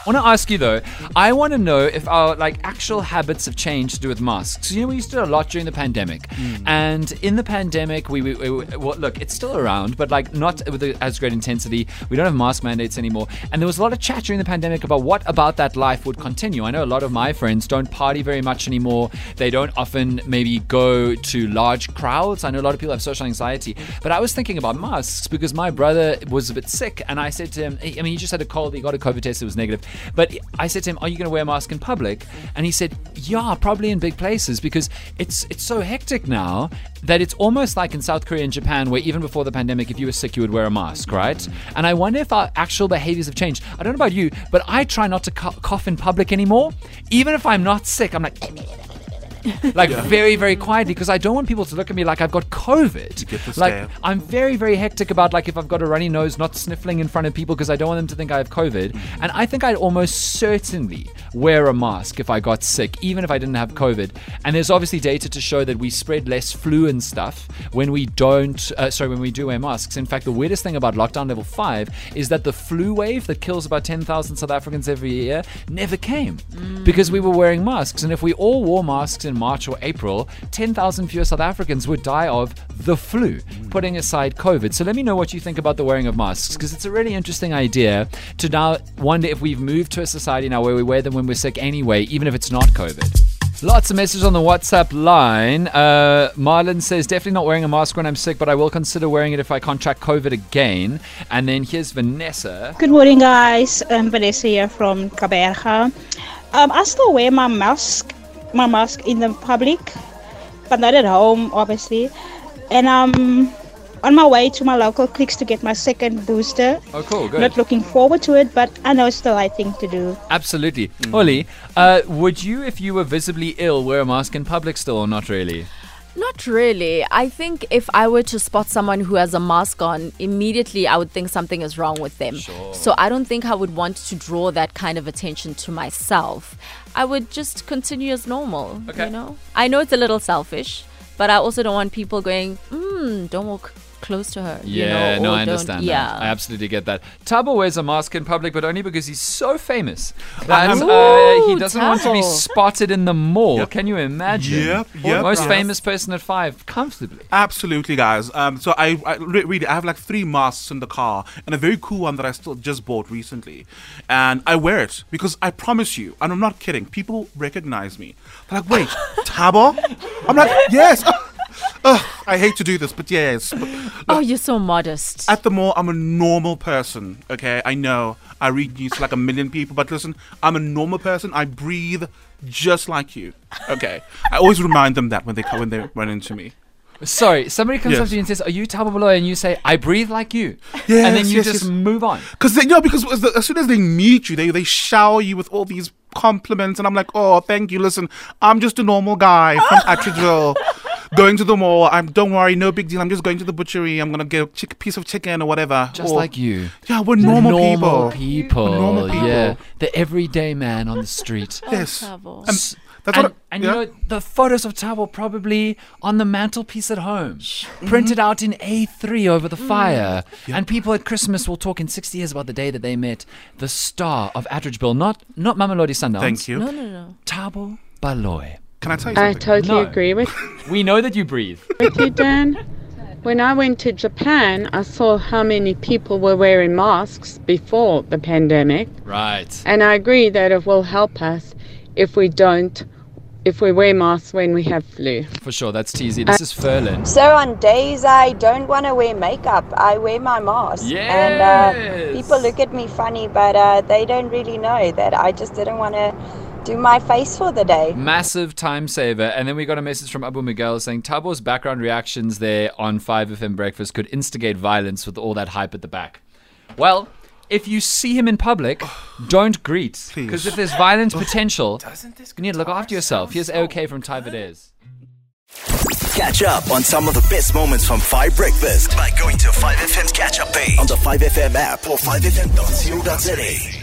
I want to ask you though. I want to know if our like actual habits have changed to do with masks. You know, we used to do a lot during the pandemic, mm. and in the pandemic, we, we, we well, look, it's still around, but like not with as great intensity. We don't have mask mandates anymore, and there was a lot of chat during the pandemic about what about that life would continue. I know a lot of my friends don't party very much anymore. They don't often maybe go to large crowds. I know a lot of people have social anxiety, but I was thinking about masks because my brother was a bit sick, and I said to him, I mean, he just had a cold. He got a COVID test. It was negative. But I said to him, "Are you going to wear a mask in public?" And he said, "Yeah, probably in big places because it's it's so hectic now that it's almost like in South Korea and Japan, where even before the pandemic, if you were sick, you would wear a mask, right? And I wonder if our actual behaviors have changed. I don't know about you, but I try not to cough in public anymore. Even if I'm not sick, I'm like. like very very quietly because I don't want people to look at me like I've got COVID. like stare. I'm very very hectic about like if I've got a runny nose, not sniffling in front of people because I don't want them to think I have COVID. And I think I'd almost certainly wear a mask if I got sick, even if I didn't have COVID. And there's obviously data to show that we spread less flu and stuff when we don't. Uh, sorry, when we do wear masks. In fact, the weirdest thing about lockdown level five is that the flu wave that kills about 10,000 South Africans every year never came because we were wearing masks. And if we all wore masks in March or April, 10,000 fewer South Africans would die of the flu, putting aside COVID. So let me know what you think about the wearing of masks because it's a really interesting idea to now wonder if we've moved to a society now where we wear them when we're sick anyway, even if it's not COVID. Lots of messages on the WhatsApp line. Uh, Marlon says, definitely not wearing a mask when I'm sick, but I will consider wearing it if I contract COVID again. And then here's Vanessa. Good morning, guys. Um, Vanessa here from Gqeberha. Um, I still wear my mask, my mask in the public, but not at home, obviously. And um, on my way to my local clicks to get my second booster. Oh, cool, good. Not looking forward to it, but I know it's the right thing to do. Absolutely. Oli, uh, would you, if you were visibly ill, wear a mask in public still or not really? Not really. I think if I were to spot someone who has a mask on, immediately I would think something is wrong with them. So I don't think I would want to draw that kind of attention to myself. I would just continue as normal. Okay. You know? I know it's a little selfish, but I also don't want people going, mm, don't walk close to her. you Yeah, know, no, I understand Yeah. that. I absolutely get that. Tabo wears a mask in public, but only because he's so famous that Ooh, uh, he doesn't want to be spotted in the mall. Yep. Can you imagine? Yep, yep, Most yes. famous person at five, comfortably. Absolutely, guys. Um, so I, I re- really, I have like three masks in the car, and a very cool one that I still just bought recently, and I wear it because I promise you, and I'm not kidding. People recognize me. They're like, "Wait, Tabo?" I'm like, "Yes." Ugh, I hate to do this, but yes. But Oh, you're so modest. at the mall, I'm a normal person. Okay, I know I read news to like a million people, but listen, I'm a normal person. I breathe just like you. Okay, I always remind them that when they come when they run into me. Sorry, somebody comes up to you and says, "Are you Tabo Baloy?" And you say, "I breathe like you," Yes, and then you yes, just yes. move on. Because they, no, because as, the, as soon as they meet you, they they shower you with all these compliments, and I'm like, oh, thank you. Listen, I'm just a normal guy from Atteridgeville. Going to the mall, I'm. Don't worry, no big deal. I'm just going to the butchery. I'm gonna get a chick, piece of chicken or whatever. Just Or- like you. Yeah, we're normal, normal people. people. We're normal people. Yeah, the everyday man on the street. Yes. Oh, Tabo. And that's and, what. and yeah. you know the photos of Tabo probably on the mantelpiece at home, mm-hmm. printed out in A3 over the mm. fire. And people at Christmas will talk in 60 years about the day that they met the star of Atteridgeville, not not Mamelodi Sundowns. Thank you. no, no, no. Tabo Baloy. Can I tell you something? I totally No. agree with, We know that you breathe. with you, Dan. When I went to Japan, I saw how many people were wearing masks before the pandemic, right. and I agree that it will help us if we don't, if we wear masks when we have flu. For sure. That's teasy. This is Ferlin. So on days I don't want to wear makeup, I wear my mask. And uh, Yes. people look at me funny, but uh, they don't really know that I just didn't want to do my face for the day. Massive time saver. And then we got a message from Abu Miguel saying Tabo's background reactions there on 5FM Breakfast could instigate violence with all that hype at the back. Well, if you see him in public, don't greet. Because if there's violence potential, you need to look after yourself. Here's AOK from Ty Vadez. Catch up on some of the best moments from 5 Breakfast by going to 5FM's catch up page on the 5FM app or 5FM.co.za.